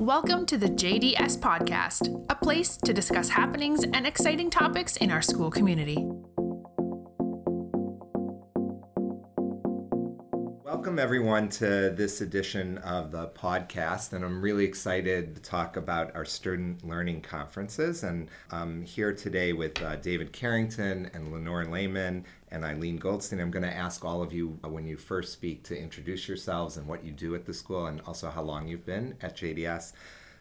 Welcome to the JDS Podcast, a place to discuss happenings and exciting topics in our school community. Welcome, everyone, to this edition of the podcast. And I'm really excited to talk about our student learning conferences. And I'm here today with uh, David Carrington and Lenore Layman and Aileen Goldstein. I'm going to ask all of you uh, when you first speak to introduce yourselves and what you do at the school and also how long you've been at JDS.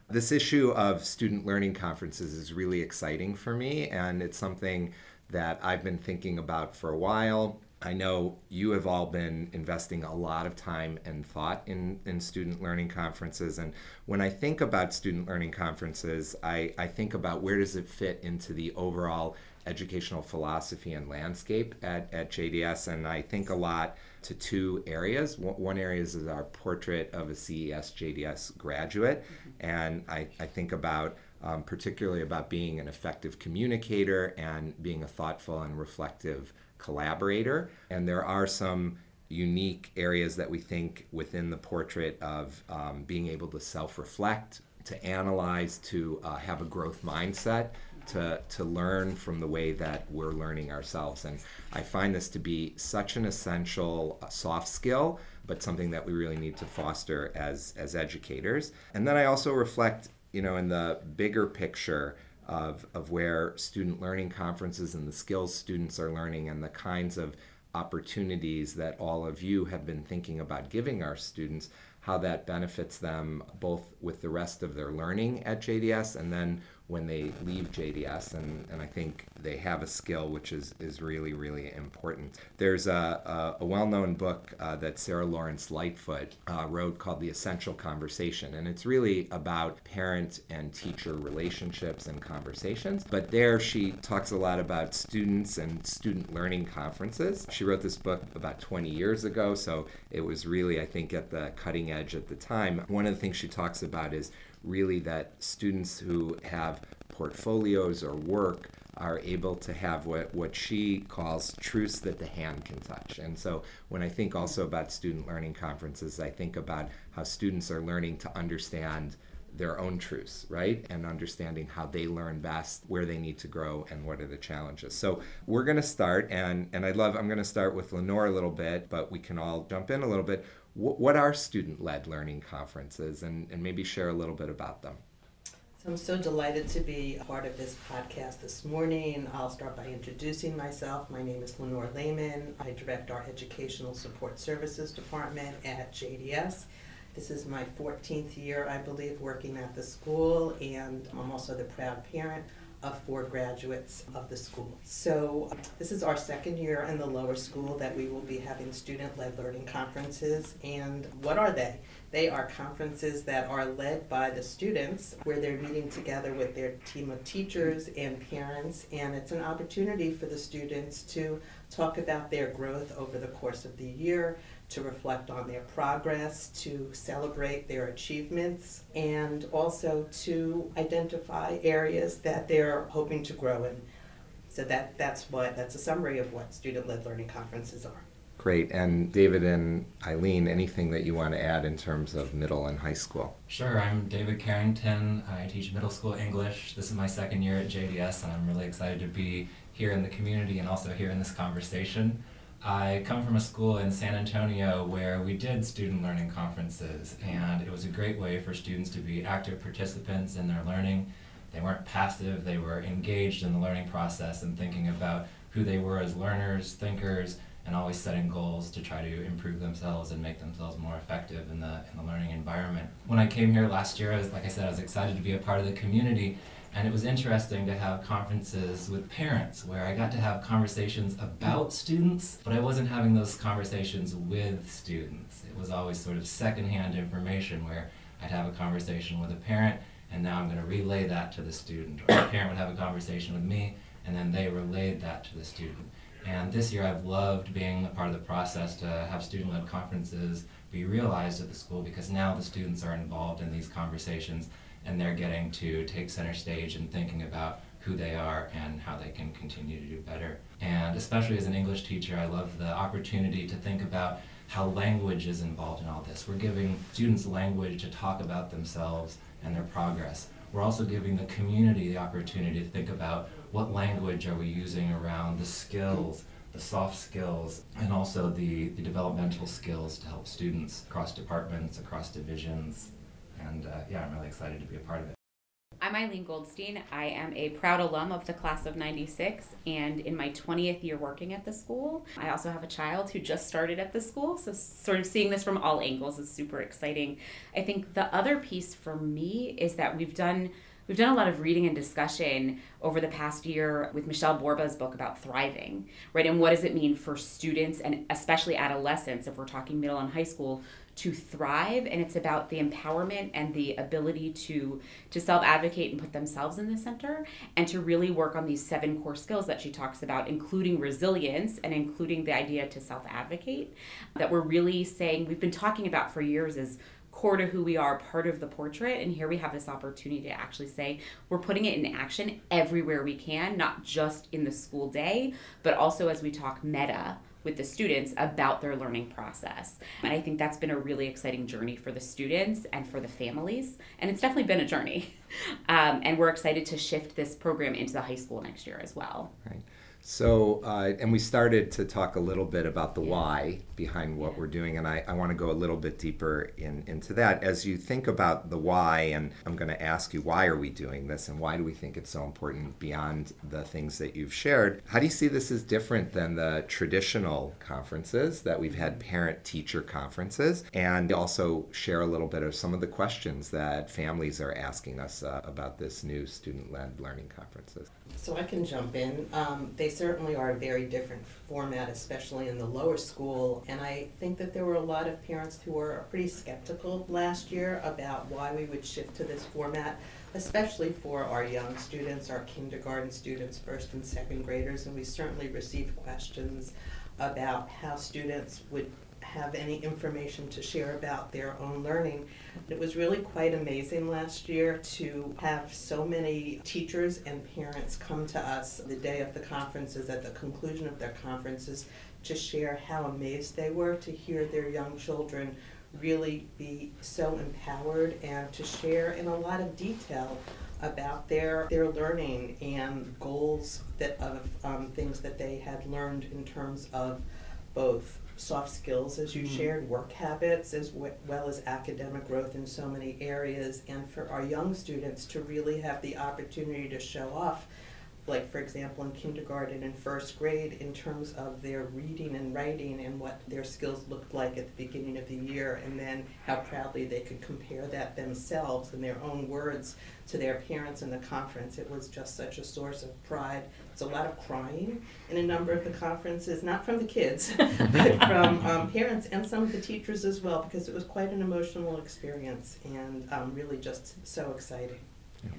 This issue of student learning conferences is really exciting for me, and it's something that I've been thinking about for a while. I know you have all been investing a lot of time and thought in, in student learning conferences. And when I think about student learning conferences, I, I think about where does it fit into the overall educational philosophy and landscape at, at JDS. And I think a lot to two areas. One area is our portrait of a CES JDS graduate. And I, I think about um, particularly about being an effective communicator and being a thoughtful and reflective collaborator. And there are some unique areas that we think within the portrait of um, being able to self reflect, to analyze, to uh, have a growth mindset. To, to learn from the way that we're learning ourselves. And I find this to be such an essential uh, soft skill, but something that we really need to foster as, as educators. And then I also reflect, you know, in the bigger picture of, of where student learning conferences and the skills students are learning and the kinds of opportunities that all of you have been thinking about giving our students, how that benefits them both with the rest of their learning at JDS and then when they leave JDS, and, and I think they have a skill which is, is really, really important. There's a, a, a well known book uh, that Sara Lawrence Lightfoot uh, wrote called The Essential Conversation, and it's really about parent and teacher relationships and conversations. But there she talks a lot about students and student learning conferences. She wrote this book about 20 years ago, so it was really, I think, at the cutting edge at the time. One of the things she talks about is really that students who have portfolios or work are able to have what, what she calls truths that the hand can touch. And so when I think also about student learning conferences, I think about how students are learning to understand their own truths, right? And understanding how they learn best, where they need to grow, and what are the challenges. So we're going to start, and and I love. I'm going to start with Lenore a little bit, but we can all jump in a little bit what are student-led learning conferences? And, and maybe share a little bit about them. So i'm so delighted to be a part of this podcast this morning. I'll start by introducing myself. My name is lenore layman i direct our educational support services department at jds this is my 14th year i believe working at the school and i'm also the proud parent of four graduates of the school. So this is our second year in the lower school that we will be having student-led learning conferences. And what are they? They are conferences that are led by the students where they're meeting together with their team of teachers and parents. And it's an opportunity for the students to talk about their growth over the course of the year, to reflect on their progress, to celebrate their achievements, and also to identify areas that they're hoping to grow in. So that, that's what that's a summary of what student-led learning conferences are. Great. And David and Aileen, anything that you want to add in terms of middle and high school? Sure. I'm David Carrington. I teach middle school English. This is my second year at JDS, and I'm really excited to be here in the community and also here in this conversation. I come from a school in San Antonio where we did student learning conferences, and it was a great way for students to be active participants in their learning. They weren't passive, they were engaged in the learning process and thinking about who they were as learners, thinkers, and always setting goals to try to improve themselves and make themselves more effective in the, in the learning environment. When I came here last year, I was, like I said, I was excited to be a part of the community and it was interesting to have conferences with parents where I got to have conversations about students, but I wasn't having those conversations with students. It was always sort of secondhand information where I'd have a conversation with a parent, and now I'm going to relay that to the student. Or the parent would have a conversation with me, and then they relayed that to the student. And this year I've loved being a part of the process to have student led conferences be realized at the school because now the students are involved in these conversations and they're getting to take center stage and thinking about who they are and how they can continue to do better. And especially as an English teacher, I love the opportunity to think about how language is involved in all this. We're giving students language to talk about themselves and their progress. We're also giving the community the opportunity to think about what language are we using around the skills, the soft skills, and also the, the developmental skills to help students across departments, across divisions. And uh, yeah, I'm really excited to be a part of it. I'm Aileen Goldstein. I am a proud alum of the class of 96 and in my 20th year working at the school. I also have a child who just started at the school, so sort of seeing this from all angles is super exciting. I think the other piece for me is that we've done We've done a lot of reading and discussion over the past year with Michele Borba's book about thriving, right? And what does it mean for students and especially adolescents, if we're talking middle and high school, to thrive and it's about the empowerment and the ability to to self-advocate and put themselves in the center and to really work on these seven core skills that she talks about including resilience and including the idea to self-advocate that we're really saying we've been talking about for years is core to who we are, part of the portrait. And here we have this opportunity to actually say we're putting it in action everywhere we can, not just in the school day, but also as we talk meta with the students about their learning process. And I think that's been a really exciting journey for the students and for the families. And it's definitely been a journey. Um, and we're excited to shift this program into the high school next year as well. Right. So, uh, and we started to talk a little bit about the why behind what we're doing, and I, I want to go a little bit deeper in, into that. As you think about the why, and I'm going to ask you, why are we doing this, and why do we think it's so important beyond the things that you've shared? How do you see this as different than the traditional conferences that we've had parent teacher conferences? And also share a little bit of some of the questions that families are asking us uh, about this new student led learning conferences. So I can jump in. Um, they certainly are a very different format, especially in the lower school. And I think that there were a lot of parents who were pretty skeptical last year about why we would shift to this format, especially for our young students, our kindergarten students, first and second graders. And we certainly received questions about how students would have any information to share about their own learning. It was really quite amazing last year to have so many teachers and parents come to us the day of the conferences, at the conclusion of their conferences, to share how amazed they were to hear their young children really be so empowered and to share in a lot of detail about their their learning and goals that of um, things that they had learned in terms of both soft skills, as you mm-hmm. shared, work habits, as well as academic growth in so many areas, and for our young students to really have the opportunity to show off like for example in kindergarten and first grade in terms of their reading and writing and what their skills looked like at the beginning of the year and then how proudly they could compare that themselves in their own words to their parents in the conference. It was just such a source of pride. It's a lot of crying in a number of the conferences not from the kids but from um, parents and some of the teachers as well because it was quite an emotional experience and um, really just so exciting. Yeah.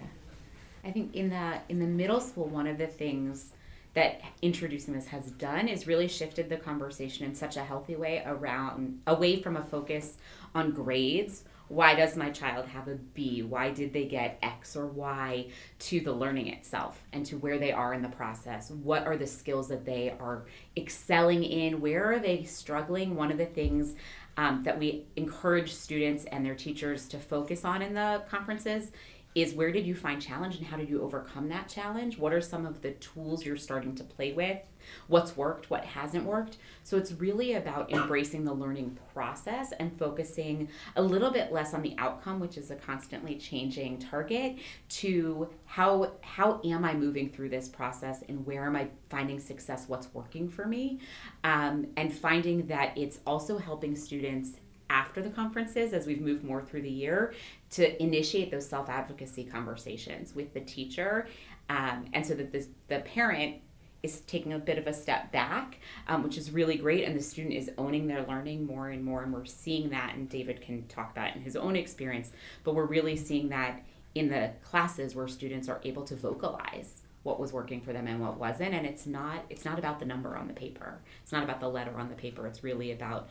I think in the in the middle school, one of the things that introducing this has done is really shifted the conversation in such a healthy way around away from a focus on grades. Why does my child have a B? Why did they get X or Y to the learning itself and to where they are in the process? What are the skills that they are excelling in? Where are they struggling? One of the things um, that we encourage students and their teachers to focus on in the conferences is where did you find challenge and how did you overcome that challenge? What are some of the tools you're starting to play with? What's worked, what hasn't worked? So it's really about embracing the learning process and focusing a little bit less on the outcome, which is a constantly changing target, to how how am I moving through this process and where am I finding success? What's working for me? Um, and finding that it's also helping students after the conferences as we've moved more through the year to initiate those self advocacy conversations with the teacher, um, and so that this, the parent is taking a bit of a step back, um, which is really great, and the student is owning their learning more and more, and we're seeing that. And David can talk about in his own experience, but we're really seeing that in the classes where students are able to vocalize what was working for them and what wasn't and it's not it's not about the number on the paper. It's not about the letter on the paper. It's really about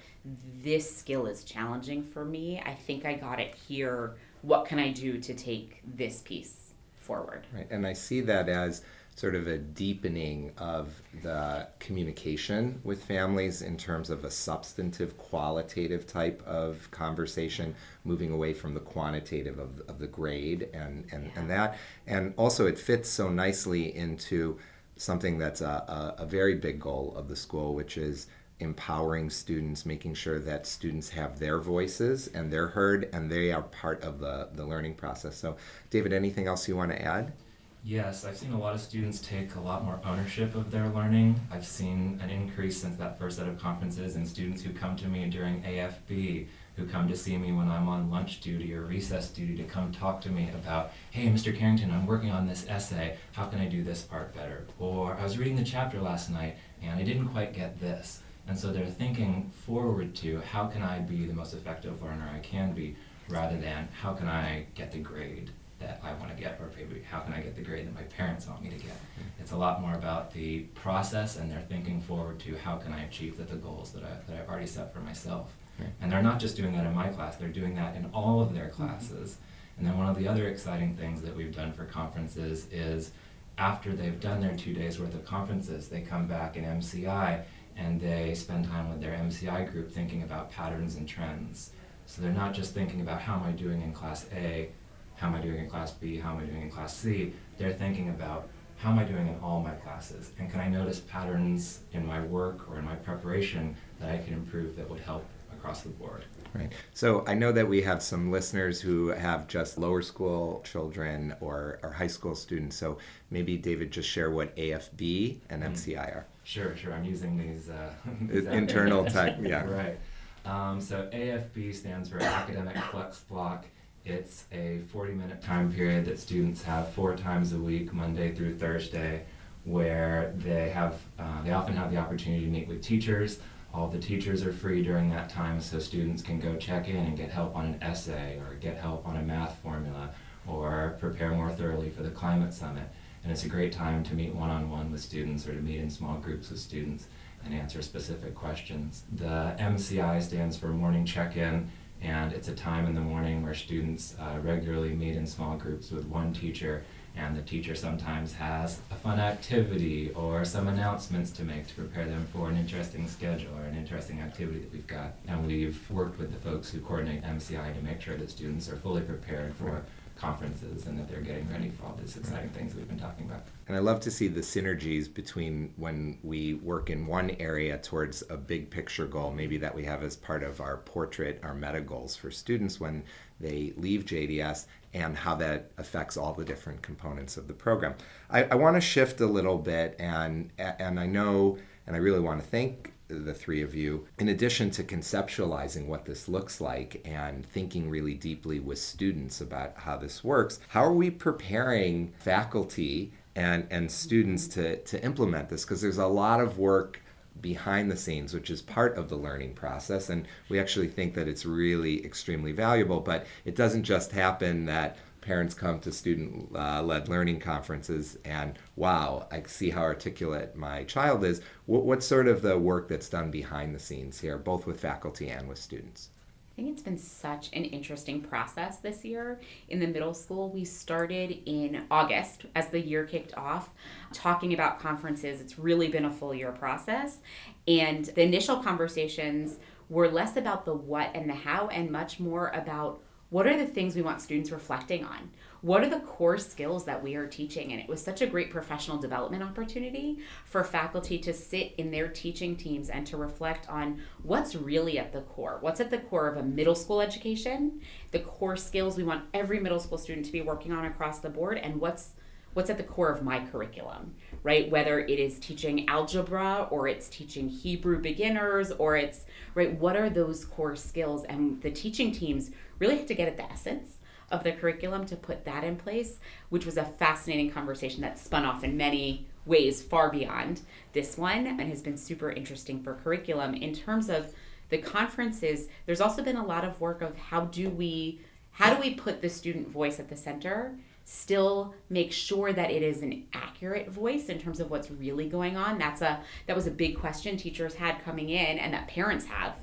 this skill is challenging for me. I think i got it here. What can I do to take this piece forward? Right, and I see that as sort of a deepening of the communication with families in terms of a substantive, qualitative type of conversation, moving away from the quantitative of, of the grade and, and, yeah. and that. And also, it fits so nicely into something that's a, a, a very big goal of the school, which is empowering students, making sure that students have their voices and they're heard and they are part of the, the learning process. So, David, anything else you want to add? Yes, I've seen a lot of students take a lot more ownership of their learning. I've seen an increase since that first set of conferences in students who come to me during AFB, who come to see me when I'm on lunch duty or recess duty to come talk to me about, hey, Mr. Carrington, I'm working on this essay. How can I do this part better? Or I was reading the chapter last night and I didn't quite get this. And so they're thinking forward to how can I be the most effective learner I can be rather than how can I get the grade that I want to get, or maybe how can I get the grade that my parents want me to get. It's a lot more about the process, and they're thinking forward to how can I achieve the, the goals that, I, that I've already set for myself. Right. And they're not just doing that in my class, they're doing that in all of their mm-hmm. classes. And then one of the other exciting things that we've done for conferences is after they've done their two days worth of conferences, they come back in MCI and they spend time with their MCI group thinking about patterns and trends. So they're not just thinking about how am I doing in class A, how am I doing in class B, how am I doing in class C, they're thinking about how am I doing in all my classes? And can I notice patterns in my work or in my preparation that I can improve that would help across the board? Right. So I know that we have some listeners who have just lower school children or, or high school students. So maybe David just share what AFB and MCI mm. are. Sure, sure. I'm using these, uh, these internal tech. Yeah. right. Um, so AFB stands for Academic Flex Block it's a 40 minute time period that students have four times a week, Monday through Thursday, where they have uh, they often have the opportunity to meet with teachers. All the teachers are free during that time, so students can go check in and get help on an essay or get help on a math formula or prepare more thoroughly for the climate summit. And it's a great time to meet one on one with students or to meet in small groups with students and answer specific questions. The MCI stands for morning check in and it's a time in the morning where students uh, regularly meet in small groups with one teacher and the teacher sometimes has a fun activity or some announcements to make to prepare them for an interesting schedule or an interesting activity that we've got. And we've worked with the folks who coordinate MCI to make sure that students are fully prepared for conferences and that they're getting ready for all these exciting things we've been talking about. And I love to see the synergies between when we work in one area towards a big picture goal, maybe that we have as part of our portrait, our meta goals for students when they leave JDS, and how that affects all the different components of the program. I, I want to shift a little bit, and and I know, and I really want to thank the three of you, in addition to conceptualizing what this looks like and thinking really deeply with students about how this works, how are we preparing faculty and, and students to, to implement this? Because there's a lot of work behind the scenes, which is part of the learning process. And we actually think that it's really extremely valuable, but it doesn't just happen that parents come to student uh, led learning conferences and wow i see how articulate my child is what, what's sort of the work that's done behind the scenes here both with faculty and with students I think it's been such an interesting process this year. In the middle school, we started in August as the year kicked off, talking about conferences. It's really been a full year process. And the initial conversations were less about the what and the how, and much more about what are the things we want students reflecting on? What are the core skills that we are teaching? And it was such a great professional development opportunity for faculty to sit in their teaching teams and to reflect on what's really at the core. What's at the core of a middle school education, the core skills we want every middle school student to be working on across the board, and what's what's at the core of my curriculum, right? Whether it is teaching algebra or it's teaching Hebrew beginners or it's, right, what are those core skills? And the teaching teams really have to get at the essence of the curriculum to put that in place, which was a fascinating conversation that spun off in many ways far beyond this one and has been super interesting for curriculum. In terms of the conferences, there's also been a lot of work of how do we how do we put the student voice at the center still make sure that it is an accurate voice in terms of what's really going on that's a that was a big question teachers had coming in and that parents have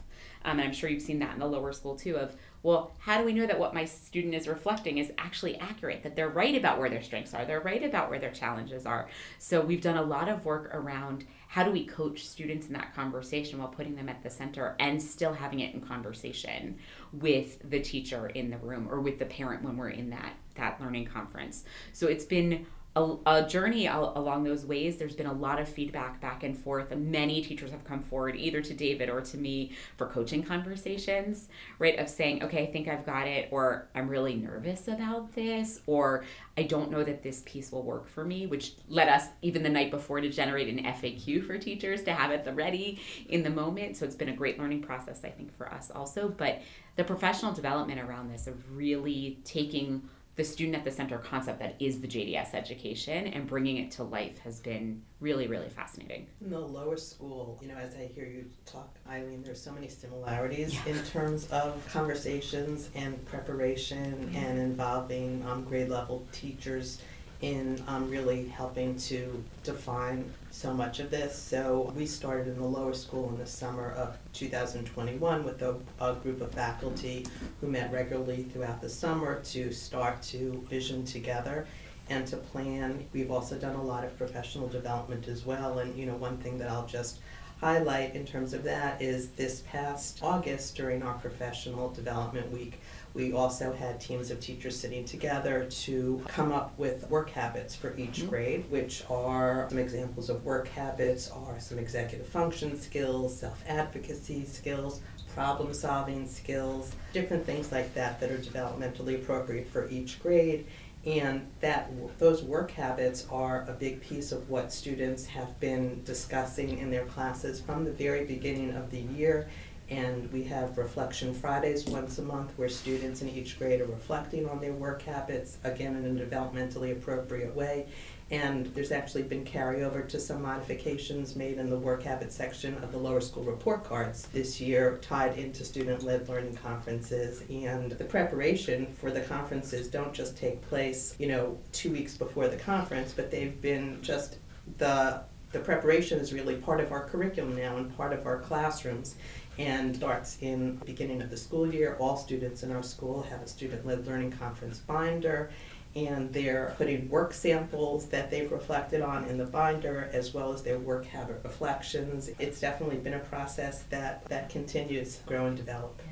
um, and I'm sure you've seen that in the lower school too. Of well, how do we know that what my student is reflecting is actually accurate? That they're right about where their strengths are, they're right about where their challenges are. So we've done a lot of work around how do we coach students in that conversation while putting them at the center and still having it in conversation with the teacher in the room or with the parent when we're in that that learning conference. So it's been a, a journey along those ways. There's been a lot of feedback back and forth. Many teachers have come forward, either to David or to me, for coaching conversations, right? Of saying, okay, I think I've got it, or I'm really nervous about this, or I don't know that this piece will work for me, which led us, even the night before, to generate an FAQ for teachers to have at the ready in the moment. So it's been a great learning process, I think, for us also. But the professional development around this of really taking the student at the center concept that is the JDS education and bringing it to life has been really, really fascinating. In the lower school, you know, as I hear you talk, Aileen, there's so many similarities yeah. in terms of conversations and preparation mm-hmm. and involving um, grade level teachers in um, really helping to define so much of this. So we started in the lower school in the summer of 2021 with a, a, group of faculty who met regularly throughout the summer to start to vision together and to plan. We've also done a lot of professional development as well. And you know, one thing that I'll just highlight in terms of that is this past August during our professional development week, we also had teams of teachers sitting together to come up with work habits for each mm-hmm. grade, which are some examples of work habits are some executive function skills, self-advocacy skills, problem solving skills, different things like that that are developmentally appropriate for each grade. And that those work habits are a big piece of what students have been discussing in their classes from the very beginning of the year and we have Reflection Fridays once a month where students in each grade are reflecting on their work habits, again in a developmentally appropriate way. And there's actually been carryover to some modifications made in the work habit section of the lower school report cards this year, tied into student led learning conferences. And the preparation for the conferences don't just take place, you know, two weeks before the conference, but they've been just the the preparation is really part of our curriculum now and part of our classrooms and starts in the beginning of the school year. All students in our school have a student-led learning conference binder and they're putting work samples that they've reflected on in the binder as well as their work habit reflections. It's definitely been a process that, that continues to grow and develop.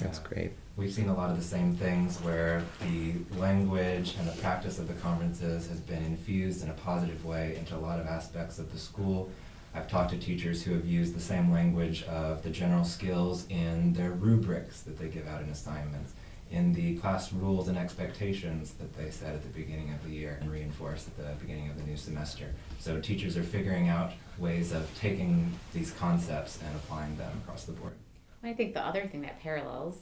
That's great. We've seen a lot of the same things where the language and the practice of the conferences has been infused in a positive way into a lot of aspects of the school I've talked to teachers who have used the same language of the general skills in their rubrics that they give out in assignments, in the class rules and expectations that they set at the beginning of the year and reinforce at the beginning of the new semester. So teachers are figuring out ways of taking these concepts and applying them across the board. I think the other thing that parallels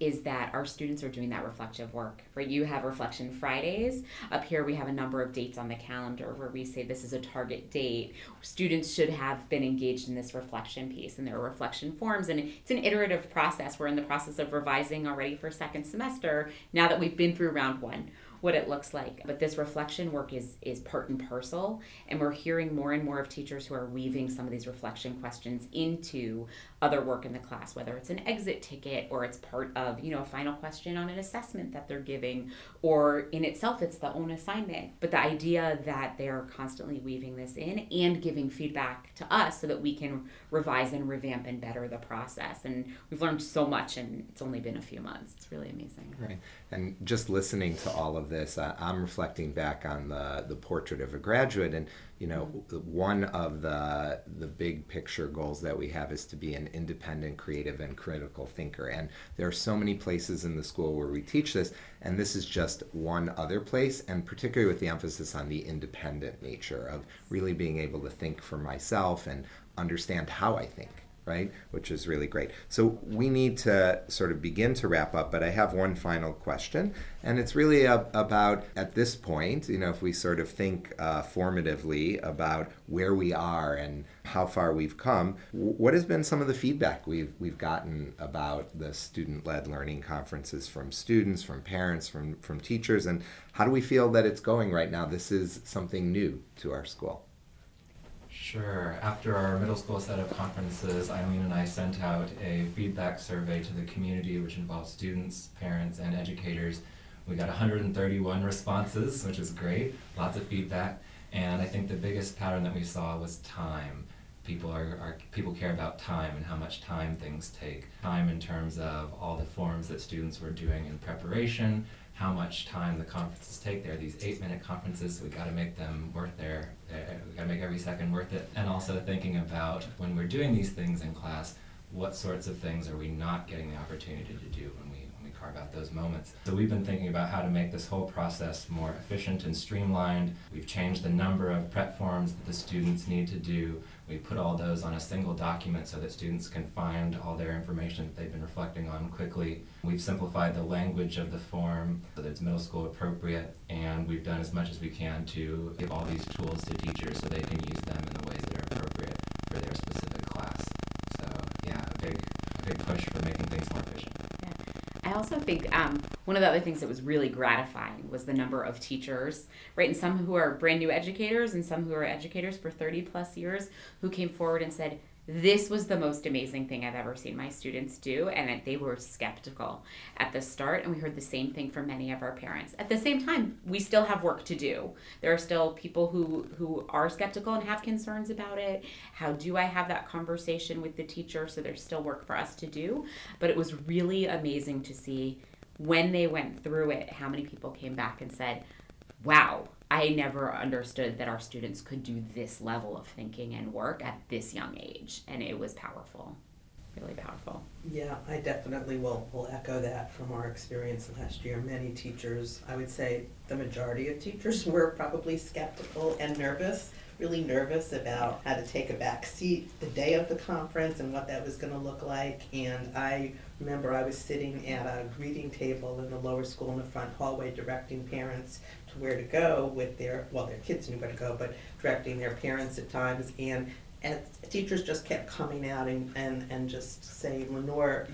is that our students are doing that reflective work, right? You have Reflection Fridays. Up here, we have a number of dates on the calendar where we say this is a target date. Students should have been engaged in this reflection piece, and there are reflection forms, and it's an iterative process. We're in the process of revising already for second semester now that we've been through round one what it looks like. But this reflection work is is part and parcel, and we're hearing more and more of teachers who are weaving some of these reflection questions into other work in the class, whether it's an exit ticket or it's part of you know a final question on an assessment that they're giving, or in itself it's the own assignment. But the idea that they're constantly weaving this in and giving feedback to us so that we can revise and revamp and better the process. And we've learned so much, and it's only been a few months. It's really amazing. Right, and just listening to all of this, I'm reflecting back on the the portrait of a graduate, and you know, mm-hmm. one of the the big picture goals that we have is to be an independent, creative, and critical thinker. And there are so many places in the school where we teach this, and this is just one other place, and particularly with the emphasis on the independent nature of really being able to think for myself and understand how I think right? Which is really great. So we need to sort of begin to wrap up, but I have one final question, and it's really a, about at this point, you know, if we sort of think uh, formatively about where we are and how far we've come, what has been some of the feedback we've we've gotten about the student-led learning conferences from students, from parents, from from teachers, and how do we feel that it's going right now? This is something new to our school. Sure. After our middle school set of conferences, Aileen and I sent out a feedback survey to the community, which involves students, parents, and educators. We got 131 responses, which is great, lots of feedback. And I think the biggest pattern that we saw was time. People are, are people care about time and how much time things take. Time in terms of all the forms that students were doing in preparation, how much time the conferences take. There are these eight minute conferences, so we got to make them worth their, we got to make every second worth it. And also thinking about when we're doing these things in class, what sorts of things are we not getting the opportunity to do when we when we carve out those moments. So we've been thinking about how to make this whole process more efficient and streamlined. We've changed the number of prep forms that the students need to do. We put all those on a single document so that students can find all their information that they've been reflecting on quickly. We've simplified the language of the form so that it's middle school appropriate, and we've done as much as we can to give all these tools to teachers so they can use them in the ways that are appropriate for their specific class. So yeah, a big, a big push for making things more efficient. I also think um, one of the other things that was really gratifying was the number of teachers, right? And some who are brand new educators and some who are educators for 30 plus years who came forward and said, this was the most amazing thing I've ever seen my students do, and that they were skeptical at the start. And we heard the same thing from many of our parents. At the same time, we still have work to do. There are still people who who are skeptical and have concerns about it. How do I have that conversation with the teacher? So there's still work for us to do. But it was really amazing to see when they went through it, how many people came back and said, "Wow, I never understood that our students could do this level of thinking and work at this young age, and it was powerful, really powerful. Yeah, I definitely will, will echo that from our experience last year. Many teachers, I would say the majority of teachers were probably skeptical and nervous, really nervous about how to take a back seat the day of the conference and what that was going to look like. And I remember I was sitting at a greeting table in the lower school in the front hallway directing parents where to go with their, well, their kids knew where to go, but directing their parents at times. And, and teachers just kept coming out and, and, and just saying, Lenore,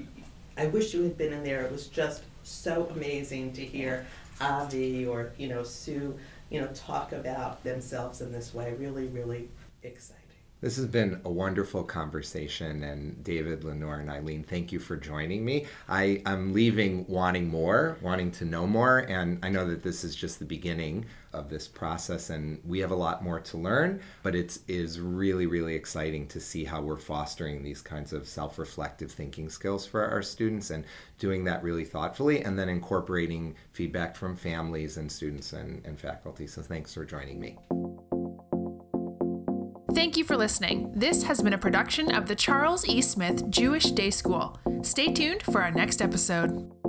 I wish you had been in there. It was just so amazing to hear Avi or, you know, Sue, you know, talk about themselves in this way. Really, really exciting. This has been a wonderful conversation, and David, Lenore, and Aileen, thank you for joining me. I, am leaving wanting more, wanting to know more, and I know that this is just the beginning of this process, and we have a lot more to learn, but it is really, really exciting to see how we're fostering these kinds of self reflective thinking skills for our students and doing that really thoughtfully, and then incorporating feedback from families and students and, and faculty. So thanks for joining me. Thank you for listening. This has been a production of the Charles E. Smith Jewish Day School. Stay tuned for our next episode.